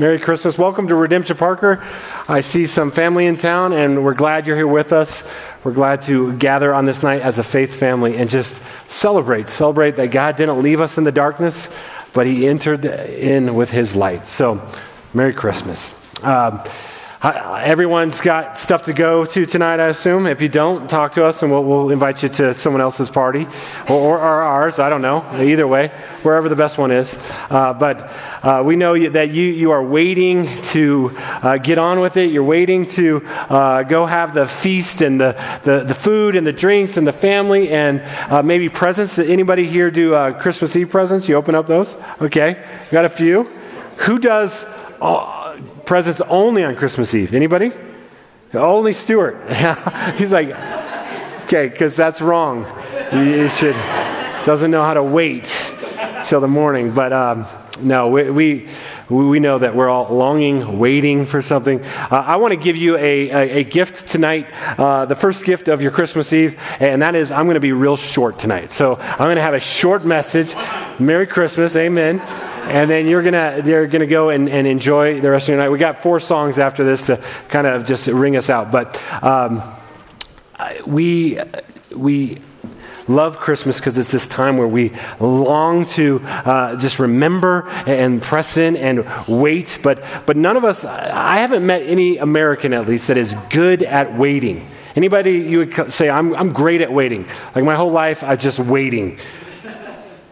Merry Christmas. Welcome to Redemption Parker. I see some family in town, and we're glad you're here with us. We're glad to gather on this night as a faith family and just celebrate. Celebrate that God didn't leave us in the darkness, but He entered in with His light. So, Merry Christmas. Um, Everyone's got stuff to go to tonight, I assume. If you don't, talk to us and we'll, we'll invite you to someone else's party or, or, or, ours. I don't know. Either way, wherever the best one is. Uh, but uh, we know that you, you are waiting to uh, get on with it. You're waiting to uh, go have the feast and the, the, the, food and the drinks and the family and uh, maybe presents. Did anybody here do uh, Christmas Eve presents? You open up those? Okay. Got a few. Who does presents only on Christmas Eve. Anybody? Only Stuart. He's like, okay, because that's wrong. You should doesn't know how to wait till the morning. But um, no, we, we we know that we're all longing, waiting for something. Uh, I want to give you a, a, a gift tonight, uh, the first gift of your Christmas Eve, and that is I'm going to be real short tonight. So I'm going to have a short message. Merry Christmas, Amen and then you're gonna they're gonna go and, and enjoy the rest of your night. We got four songs after this to kind of just ring us out, but um, we we love Christmas because it's this time where we long to uh, just remember and press in and wait. But but none of us, I haven't met any American at least that is good at waiting. Anybody you would say I'm I'm great at waiting. Like my whole life, I'm just waiting.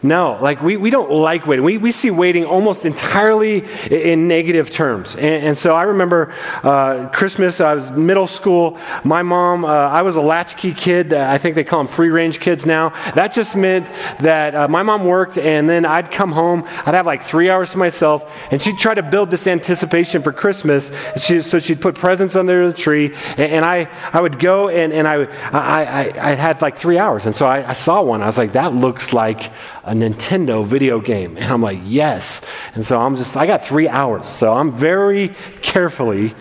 No, like we, we don't like waiting. We, we see waiting almost entirely in negative terms. And, and so I remember uh, Christmas, I was middle school. My mom, uh, I was a latchkey kid. Uh, I think they call them free range kids now. That just meant that uh, my mom worked and then I'd come home. I'd have like three hours to myself and she'd try to build this anticipation for Christmas. She, so she'd put presents under the tree and, and, I, I would go and, and I, I, I, I had like three hours. And so I, I saw one. I was like, that looks like a Nintendo video game. And I'm like, yes. And so I'm just, I got three hours. So I'm very carefully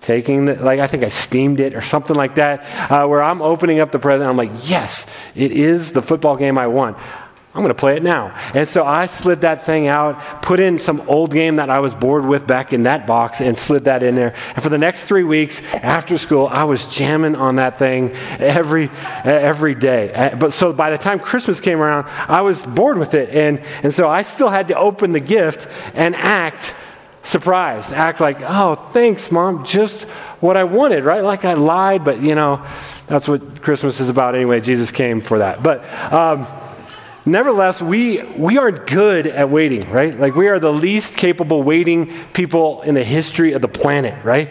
taking the, like, I think I steamed it or something like that, uh, where I'm opening up the present. I'm like, yes, it is the football game I want. I'm going to play it now. And so I slid that thing out, put in some old game that I was bored with back in that box, and slid that in there. And for the next three weeks after school, I was jamming on that thing every every day. Uh, but so by the time Christmas came around, I was bored with it, and and so I still had to open the gift and act surprised, act like, oh, thanks, mom, just what I wanted, right? Like I lied, but you know, that's what Christmas is about anyway. Jesus came for that, but. Um, Nevertheless, we, we aren't good at waiting, right? Like, we are the least capable waiting people in the history of the planet, right?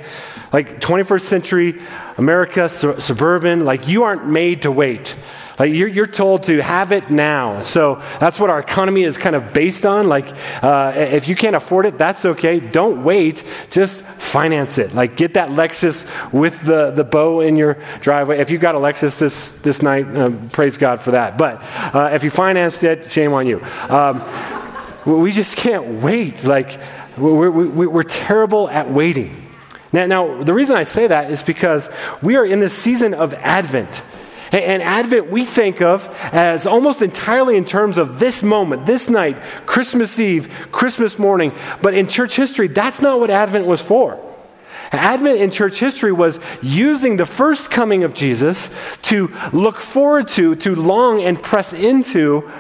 Like, 21st century America, su- suburban, like, you aren't made to wait. Like you're, you're told to have it now. So that's what our economy is kind of based on. Like, uh, if you can't afford it, that's okay. Don't wait. Just finance it. Like, get that Lexus with the, the bow in your driveway. If you got a Lexus this, this night, uh, praise God for that. But uh, if you financed it, shame on you. Um, we just can't wait. Like, we're, we're, we're terrible at waiting. Now, now, the reason I say that is because we are in the season of Advent. And Advent we think of as almost entirely in terms of this moment, this night, Christmas Eve, Christmas morning. But in church history, that's not what Advent was for. Advent in church history was using the first coming of Jesus to look forward to, to long and press into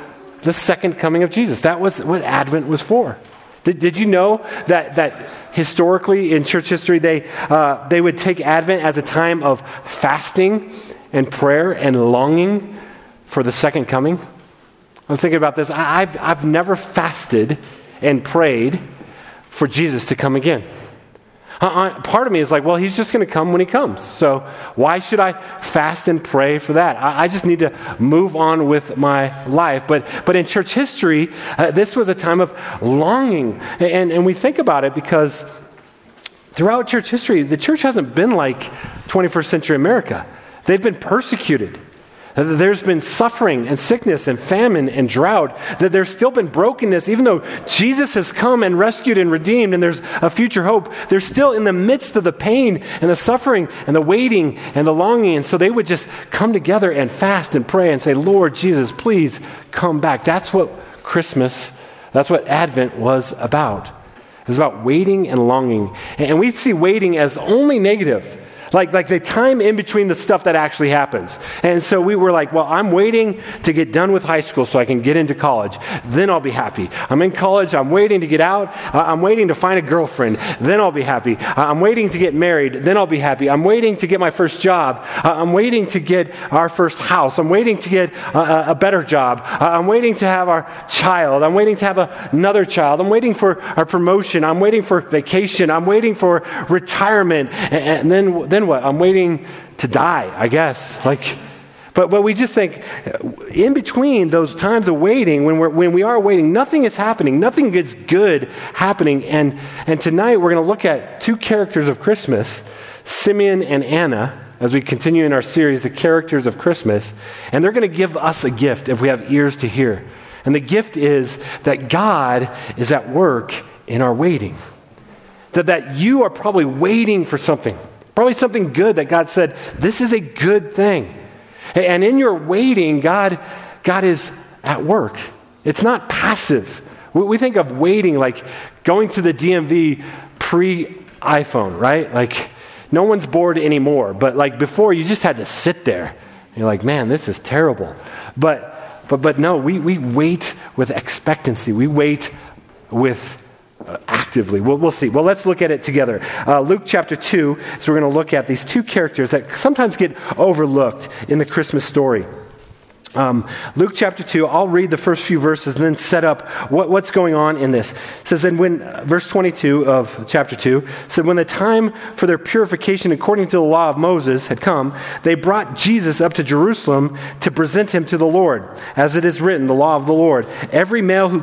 the second coming of Jesus. That was what Advent was for. Did, did you know that, that historically in church history they, uh, they would take Advent as a time of fasting and prayer and longing for the second coming? I was thinking about this. I've, I've never fasted and prayed for Jesus to come again. Uh, part of me is like, well, he's just going to come when he comes. So why should I fast and pray for that? I, I just need to move on with my life. But, but in church history, uh, this was a time of longing. And, and we think about it because throughout church history, the church hasn't been like 21st century America. They've been persecuted. There's been suffering and sickness and famine and drought. That there's still been brokenness, even though Jesus has come and rescued and redeemed, and there's a future hope. They're still in the midst of the pain and the suffering and the waiting and the longing. And so they would just come together and fast and pray and say, Lord Jesus, please come back. That's what Christmas, that's what Advent was about. It's about waiting and longing. And we see waiting as only negative. Like, like the time in between the stuff that actually happens. And so we were like, well, I'm waiting to get done with high school so I can get into college. Then I'll be happy. I'm in college. I'm waiting to get out. I'm waiting to find a girlfriend. Then I'll be happy. I'm waiting to get married. Then I'll be happy. I'm waiting to get my first job. I'm waiting to get our first house. I'm waiting to get a, a better job. I'm waiting to have our child. I'm waiting to have a, another child. I'm waiting for our promotion. I'm waiting for vacation. I'm waiting for retirement. And, and then, then then what? I'm waiting to die, I guess. Like, but, but we just think in between those times of waiting, when, we're, when we are waiting, nothing is happening. Nothing is good happening. And, and tonight we're going to look at two characters of Christmas Simeon and Anna as we continue in our series, The Characters of Christmas. And they're going to give us a gift if we have ears to hear. And the gift is that God is at work in our waiting. That, that you are probably waiting for something. Probably something good that God said, this is a good thing. And in your waiting, God, God is at work. It's not passive. We think of waiting like going to the DMV pre iPhone, right? Like no one's bored anymore. But like before, you just had to sit there. You're like, man, this is terrible. But, but, but no, we, we wait with expectancy. We wait with uh, actively. We'll, we'll see. Well, let's look at it together. Uh, Luke chapter 2, so we're going to look at these two characters that sometimes get overlooked in the Christmas story. Um, Luke chapter 2, I'll read the first few verses and then set up what, what's going on in this. It says, and when, verse 22 of chapter 2, said, when the time for their purification according to the law of Moses had come, they brought Jesus up to Jerusalem to present him to the Lord. As it is written, the law of the Lord, every male who,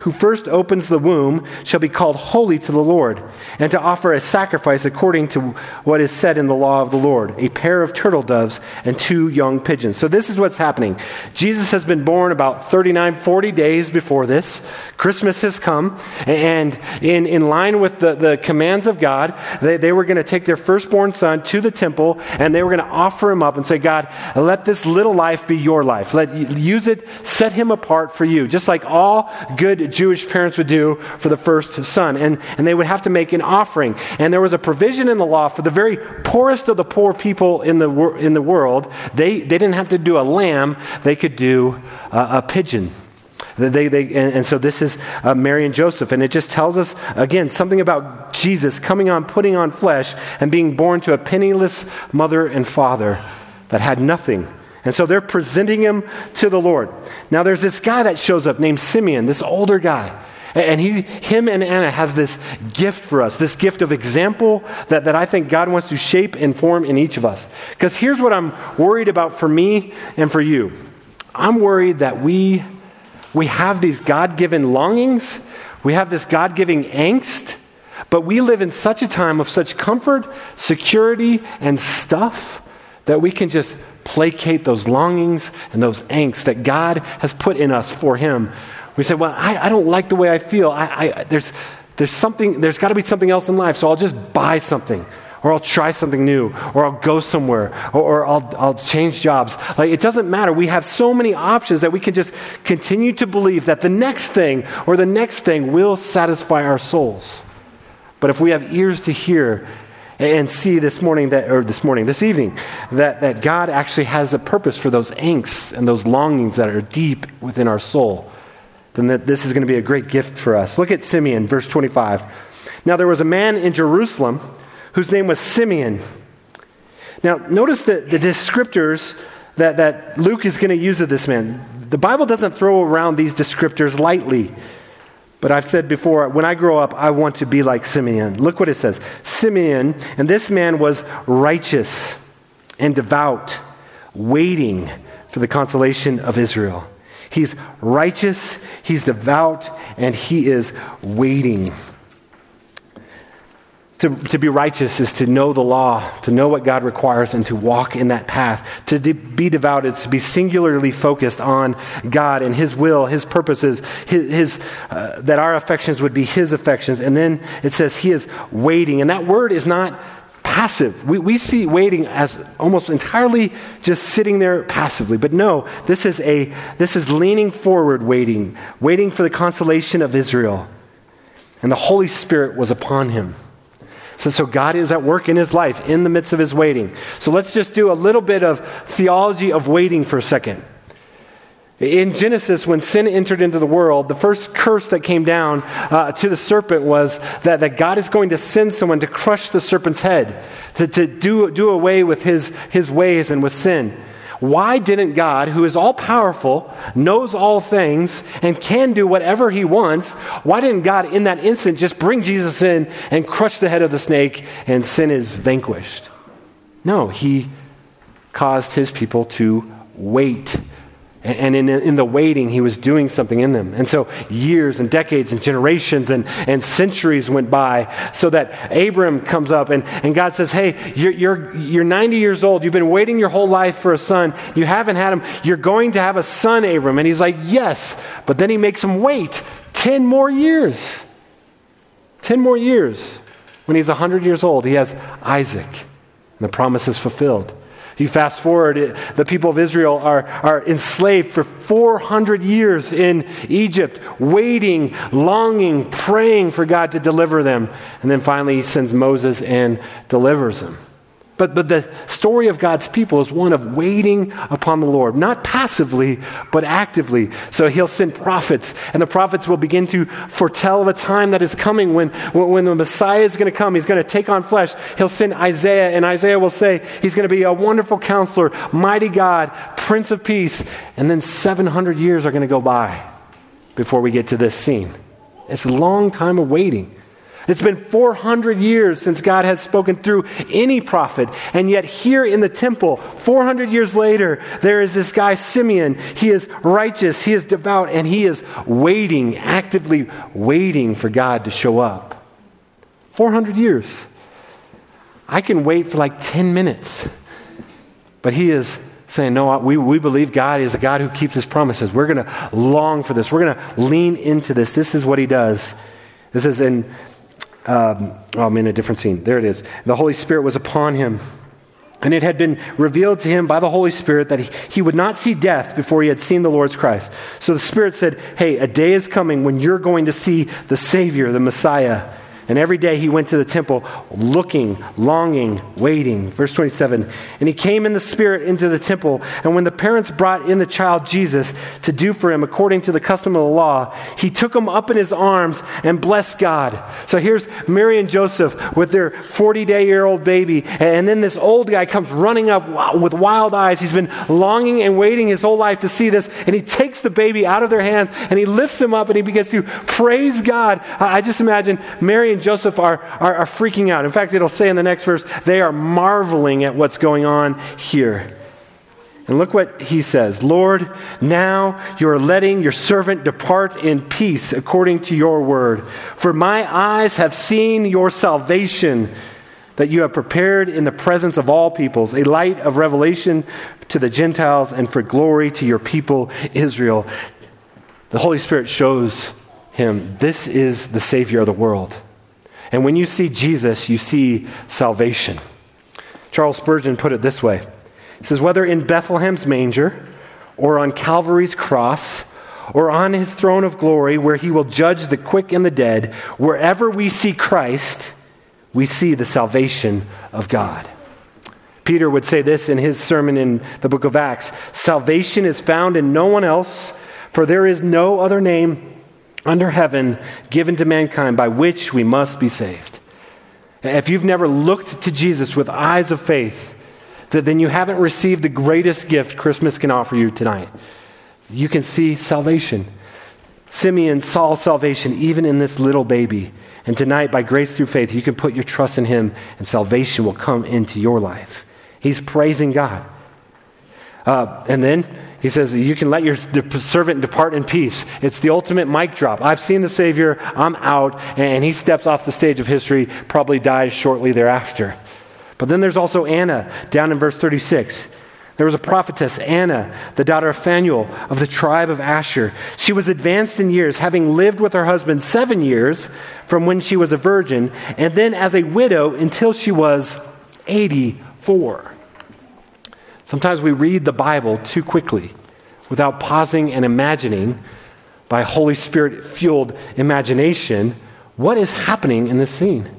who first opens the womb shall be called holy to the Lord, and to offer a sacrifice according to what is said in the law of the Lord, a pair of turtle doves and two young pigeons. So this is what's happening. Jesus has been born about 39, 40 days before this. Christmas has come, and in, in line with the, the commands of God, they, they were going to take their firstborn son to the temple, and they were going to offer him up and say, God, let this little life be your life. Let use it, set him apart for you, just like all good Jewish parents would do for the first son. And, and they would have to make an offering. And there was a provision in the law for the very poorest of the poor people in the, in the world. They, they didn't have to do a lamb they could do a pigeon. They, they, and, and, so this is uh, Mary and Joseph, and it just tells us, again, something about Jesus coming on, putting on flesh, and being born to a penniless mother and father that had nothing. And so they're presenting him to the Lord. Now there's this guy that shows up named Simeon, this older guy. And he, him and Anna have this gift for us, this gift of example that, that I think God wants to shape and form in each of us. Because here's what I'm worried about for me and for you. I'm worried that we, we have these God given longings, we have this God giving angst, but we live in such a time of such comfort, security, and stuff that we can just placate those longings and those angst that God has put in us for Him we say, well, I, I don't like the way I feel. I, I, there's, there's something, there's got to be something else in life, so I'll just buy something. Or I'll try something new, or I'll go somewhere, or, or I'll, I'll change jobs. Like, it doesn't matter. We have so many options that we can just continue to believe that the next thing or the next thing will satisfy our souls. But if we have ears to hear and see this morning that or this morning this evening that, that god actually has a purpose for those angsts and those longings that are deep within our soul then that this is going to be a great gift for us. Look at Simeon, verse 25. Now there was a man in Jerusalem whose name was Simeon. Now, notice the, the descriptors that, that Luke is going to use of this man. The Bible doesn't throw around these descriptors lightly. But I've said before, when I grow up, I want to be like Simeon. Look what it says Simeon, and this man was righteous and devout, waiting for the consolation of Israel. He's righteous, he's devout, and he is waiting. To, to be righteous is to know the law, to know what God requires, and to walk in that path. To de- be devout is to be singularly focused on God and His will, His purposes, His, his uh, that our affections would be His affections. And then it says He is waiting. And that word is not passive. We, we see waiting as almost entirely just sitting there passively. But no, this is a this is leaning forward waiting, waiting for the consolation of Israel. and the Holy Spirit was upon him. So, so God is at work in his life in the midst of his waiting. So let's just do a little bit of theology of waiting for a second. In Genesis, when sin entered into the world, the first curse that came down uh, to the serpent was that, that God is going to send someone to crush the serpent's head, to, to do, do away with his, his ways and with sin. Why didn't God, who is all powerful, knows all things, and can do whatever he wants, why didn't God in that instant just bring Jesus in and crush the head of the snake and sin is vanquished? No, he caused his people to wait and in, in, the waiting, he was doing something in them. And so years and decades and generations and, and centuries went by so that Abram comes up and, and God says, Hey, you're, you're, you're 90 years old. You've been waiting your whole life for a son. You haven't had him. You're going to have a son, Abram. And he's like, Yes. But then he makes him wait 10 more years. 10 more years. When he's 100 years old, he has Isaac. And the promise is fulfilled. You fast forward, it, the people of Israel are, are enslaved for 400 years in Egypt, waiting, longing, praying for God to deliver them. And then finally, he sends Moses and delivers them. But, but the story of God's people is one of waiting upon the Lord, not passively, but actively. So he'll send prophets, and the prophets will begin to foretell of a time that is coming when, when the Messiah is going to come. He's going to take on flesh. He'll send Isaiah, and Isaiah will say he's going to be a wonderful counselor, mighty God, Prince of Peace. And then 700 years are going to go by before we get to this scene. It's a long time of waiting. It's been 400 years since God has spoken through any prophet. And yet, here in the temple, 400 years later, there is this guy, Simeon. He is righteous, he is devout, and he is waiting, actively waiting for God to show up. 400 years. I can wait for like 10 minutes. But he is saying, No, we, we believe God is a God who keeps his promises. We're going to long for this. We're going to lean into this. This is what he does. This is in um, oh, I'm in a different scene. There it is. The Holy Spirit was upon him. And it had been revealed to him by the Holy Spirit that he, he would not see death before he had seen the Lord's Christ. So the Spirit said, Hey, a day is coming when you're going to see the Savior, the Messiah. And every day he went to the temple looking, longing, waiting. Verse 27 And he came in the Spirit into the temple. And when the parents brought in the child Jesus to do for him according to the custom of the law, he took him up in his arms and blessed God. So here's Mary and Joseph with their 40 day year old baby. And then this old guy comes running up with wild eyes. He's been longing and waiting his whole life to see this. And he takes the baby out of their hands and he lifts him up and he begins to praise God. I just imagine Mary and Joseph are, are, are freaking out. In fact, it'll say in the next verse, they are marveling at what's going on here. And look what he says Lord, now you are letting your servant depart in peace according to your word. For my eyes have seen your salvation that you have prepared in the presence of all peoples, a light of revelation to the Gentiles and for glory to your people Israel. The Holy Spirit shows him this is the Savior of the world. And when you see Jesus, you see salvation. Charles Spurgeon put it this way He says, Whether in Bethlehem's manger, or on Calvary's cross, or on his throne of glory, where he will judge the quick and the dead, wherever we see Christ, we see the salvation of God. Peter would say this in his sermon in the book of Acts Salvation is found in no one else, for there is no other name under heaven given to mankind by which we must be saved. If you've never looked to Jesus with eyes of faith, then you haven't received the greatest gift Christmas can offer you tonight. You can see salvation. Simeon saw salvation even in this little baby. And tonight, by grace through faith, you can put your trust in him, and salvation will come into your life. He's praising God. Uh, and then he says, You can let your servant depart in peace. It's the ultimate mic drop. I've seen the Savior, I'm out, and he steps off the stage of history, probably dies shortly thereafter. But then there's also Anna, down in verse 36. There was a prophetess, Anna, the daughter of Phanuel of the tribe of Asher. She was advanced in years, having lived with her husband seven years from when she was a virgin, and then as a widow until she was 84. Sometimes we read the Bible too quickly without pausing and imagining by Holy Spirit fueled imagination What is happening in this scene?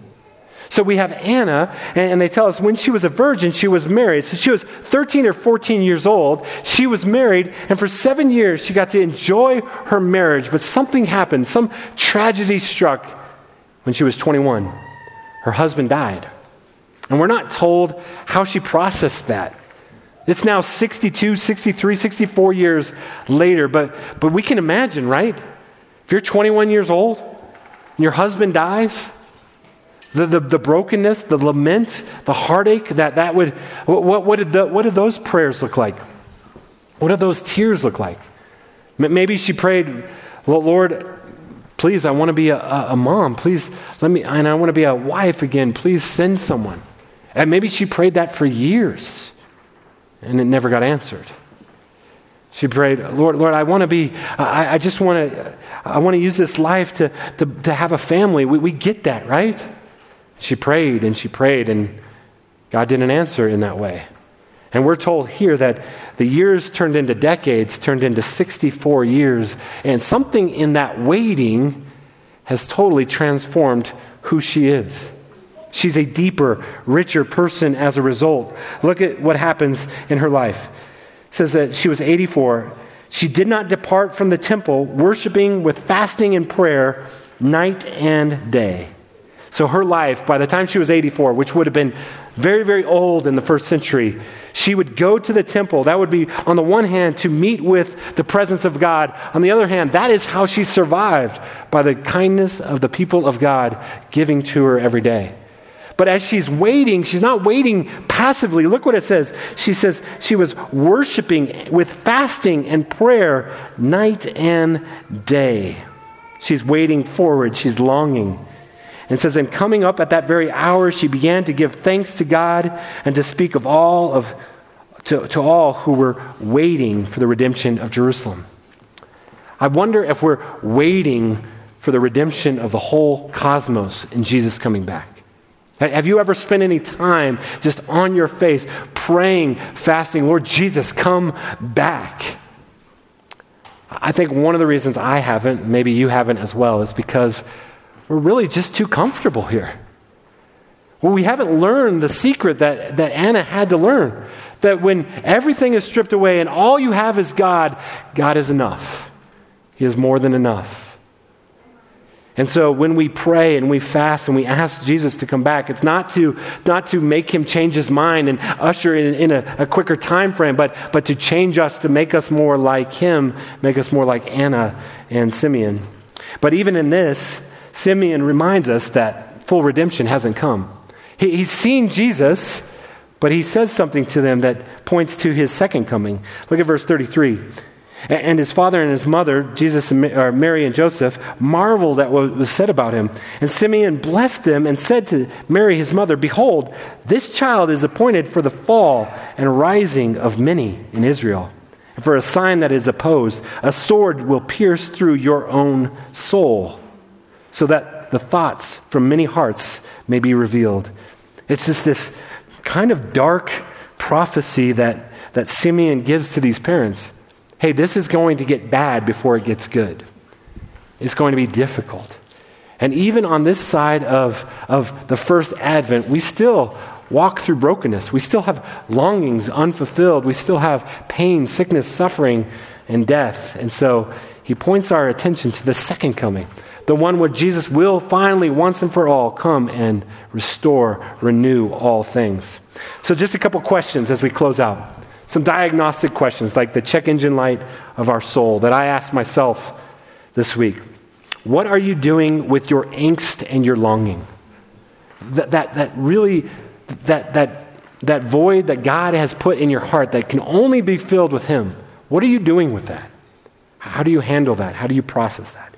So we have Anna, and they tell us when she was a virgin, she was married. So she was 13 or 14 years old. She was married, and for seven years she got to enjoy her marriage. But something happened. Some tragedy struck when she was 21. Her husband died. And we're not told how she processed that. It's now 62, 63, 64 years later, but, but we can imagine, right? If you're 21 years old and your husband dies, the, the, the, brokenness, the lament, the heartache, that, that would, what, what, did the, what did those prayers look like? What did those tears look like? Maybe she prayed, well, Lord, please, I want to be a, a mom. Please, let me, and I want to be a wife again. Please send someone. And maybe she prayed that for years and it never got answered. She prayed, Lord, Lord, I want to be, I, I just want to, I want to use this life to, to, to have a family. We, we get that, right? She prayed and she prayed, and God didn't answer in that way. And we're told here that the years turned into decades, turned into 64 years, and something in that waiting has totally transformed who she is. She's a deeper, richer person as a result. Look at what happens in her life. It says that she was 84. She did not depart from the temple, worshiping with fasting and prayer night and day. So her life, by the time she was 84, which would have been very, very old in the first century, she would go to the temple. That would be, on the one hand, to meet with the presence of God. On the other hand, that is how she survived by the kindness of the people of God giving to her every day. But as she's waiting, she's not waiting passively. Look what it says. She says she was worshiping with fasting and prayer night and day. She's waiting forward, she's longing. And says, And coming up at that very hour, she began to give thanks to God and to speak of all of to, to all who were waiting for the redemption of Jerusalem. I wonder if we're waiting for the redemption of the whole cosmos in Jesus coming back. Have you ever spent any time just on your face praying, fasting, Lord Jesus, come back? I think one of the reasons I haven't, maybe you haven't as well, is because we're really just too comfortable here. Well, we haven't learned the secret that, that Anna had to learn. That when everything is stripped away and all you have is God, God is enough. He is more than enough. And so when we pray and we fast and we ask Jesus to come back, it's not to, not to make him change his mind and usher in, in a, a quicker time frame, but, but to change us to make us more like him, make us more like Anna and Simeon. But even in this, Simeon reminds us that full redemption hasn't come. He, he's seen Jesus, but he says something to them that points to his second coming. Look at verse 33. And his father and his mother, Jesus and Mary and Joseph, marveled at what was said about him. And Simeon blessed them and said to Mary, his mother, Behold, this child is appointed for the fall and rising of many in Israel. And for a sign that is opposed, a sword will pierce through your own soul so that the thoughts from many hearts may be revealed. It's just this kind of dark prophecy that, that Simeon gives to these parents. Hey, this is going to get bad before it gets good. It's going to be difficult. And even on this side of, of the first advent, we still walk through brokenness. We still have longings unfulfilled. We still have pain, sickness, suffering, and death. And so he points our attention to the second coming, the one where Jesus will finally, once and for all, come and restore, renew all things. So, just a couple questions as we close out. Some diagnostic questions, like the check engine light of our soul, that I asked myself this week. What are you doing with your angst and your longing? That, that, that really, that, that, that void that God has put in your heart that can only be filled with Him. What are you doing with that? How do you handle that? How do you process that?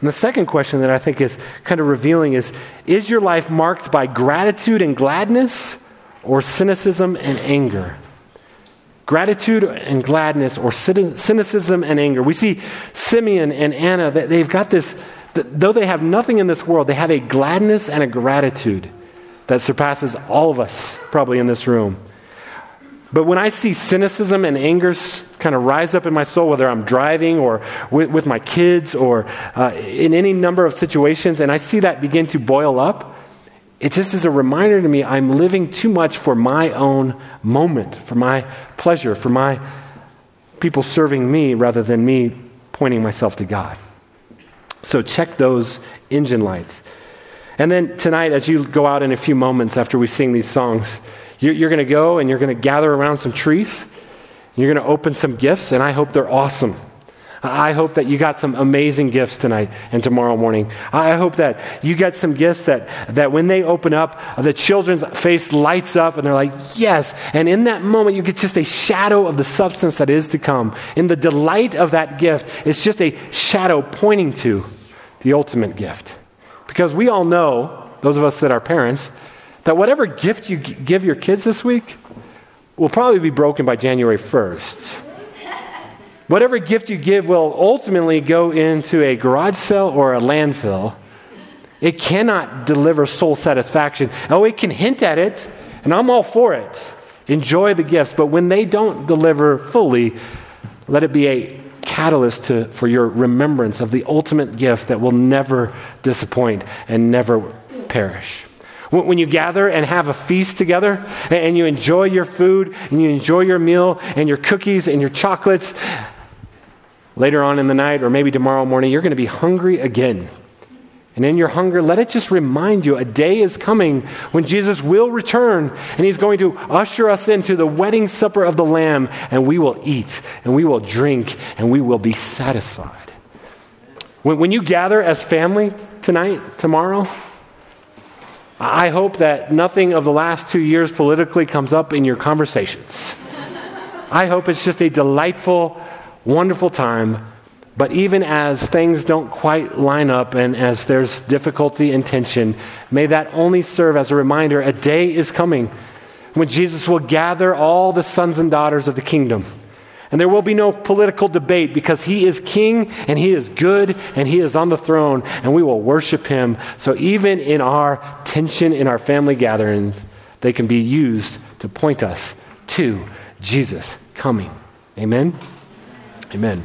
And the second question that I think is kind of revealing is Is your life marked by gratitude and gladness or cynicism and anger? Gratitude and gladness or cynicism and anger. We see Simeon and Anna, they've got this, though they have nothing in this world, they have a gladness and a gratitude that surpasses all of us probably in this room. But when I see cynicism and anger kind of rise up in my soul, whether I'm driving or with, with my kids or uh, in any number of situations, and I see that begin to boil up, it just is a reminder to me I'm living too much for my own moment, for my pleasure, for my people serving me rather than me pointing myself to God. So check those engine lights. And then tonight, as you go out in a few moments after we sing these songs, you're, you're going to go and you're going to gather around some trees. You're going to open some gifts, and I hope they're awesome. I hope that you got some amazing gifts tonight and tomorrow morning. I hope that you get some gifts that, that when they open up, the children's face lights up and they're like, yes. And in that moment, you get just a shadow of the substance that is to come. In the delight of that gift, it's just a shadow pointing to the ultimate gift. Because we all know, those of us that are parents, that whatever gift you give your kids this week will probably be broken by January 1st. Whatever gift you give will ultimately go into a garage sale or a landfill. It cannot deliver soul satisfaction. Oh, it can hint at it, and I'm all for it. Enjoy the gifts, but when they don't deliver fully, let it be a catalyst to, for your remembrance of the ultimate gift that will never disappoint and never perish. When you gather and have a feast together and you enjoy your food and you enjoy your meal and your cookies and your chocolates, later on in the night or maybe tomorrow morning, you're going to be hungry again. And in your hunger, let it just remind you a day is coming when Jesus will return and he's going to usher us into the wedding supper of the Lamb and we will eat and we will drink and we will be satisfied. When, when you gather as family tonight, tomorrow, I hope that nothing of the last two years politically comes up in your conversations. I hope it's just a delightful, wonderful time. But even as things don't quite line up and as there's difficulty and tension, may that only serve as a reminder a day is coming when Jesus will gather all the sons and daughters of the kingdom and there will be no political debate because he is king and he is good and he is on the throne and we will worship him. So even in our tension in our family gatherings, they can be used to point us to Jesus coming. Amen? Amen.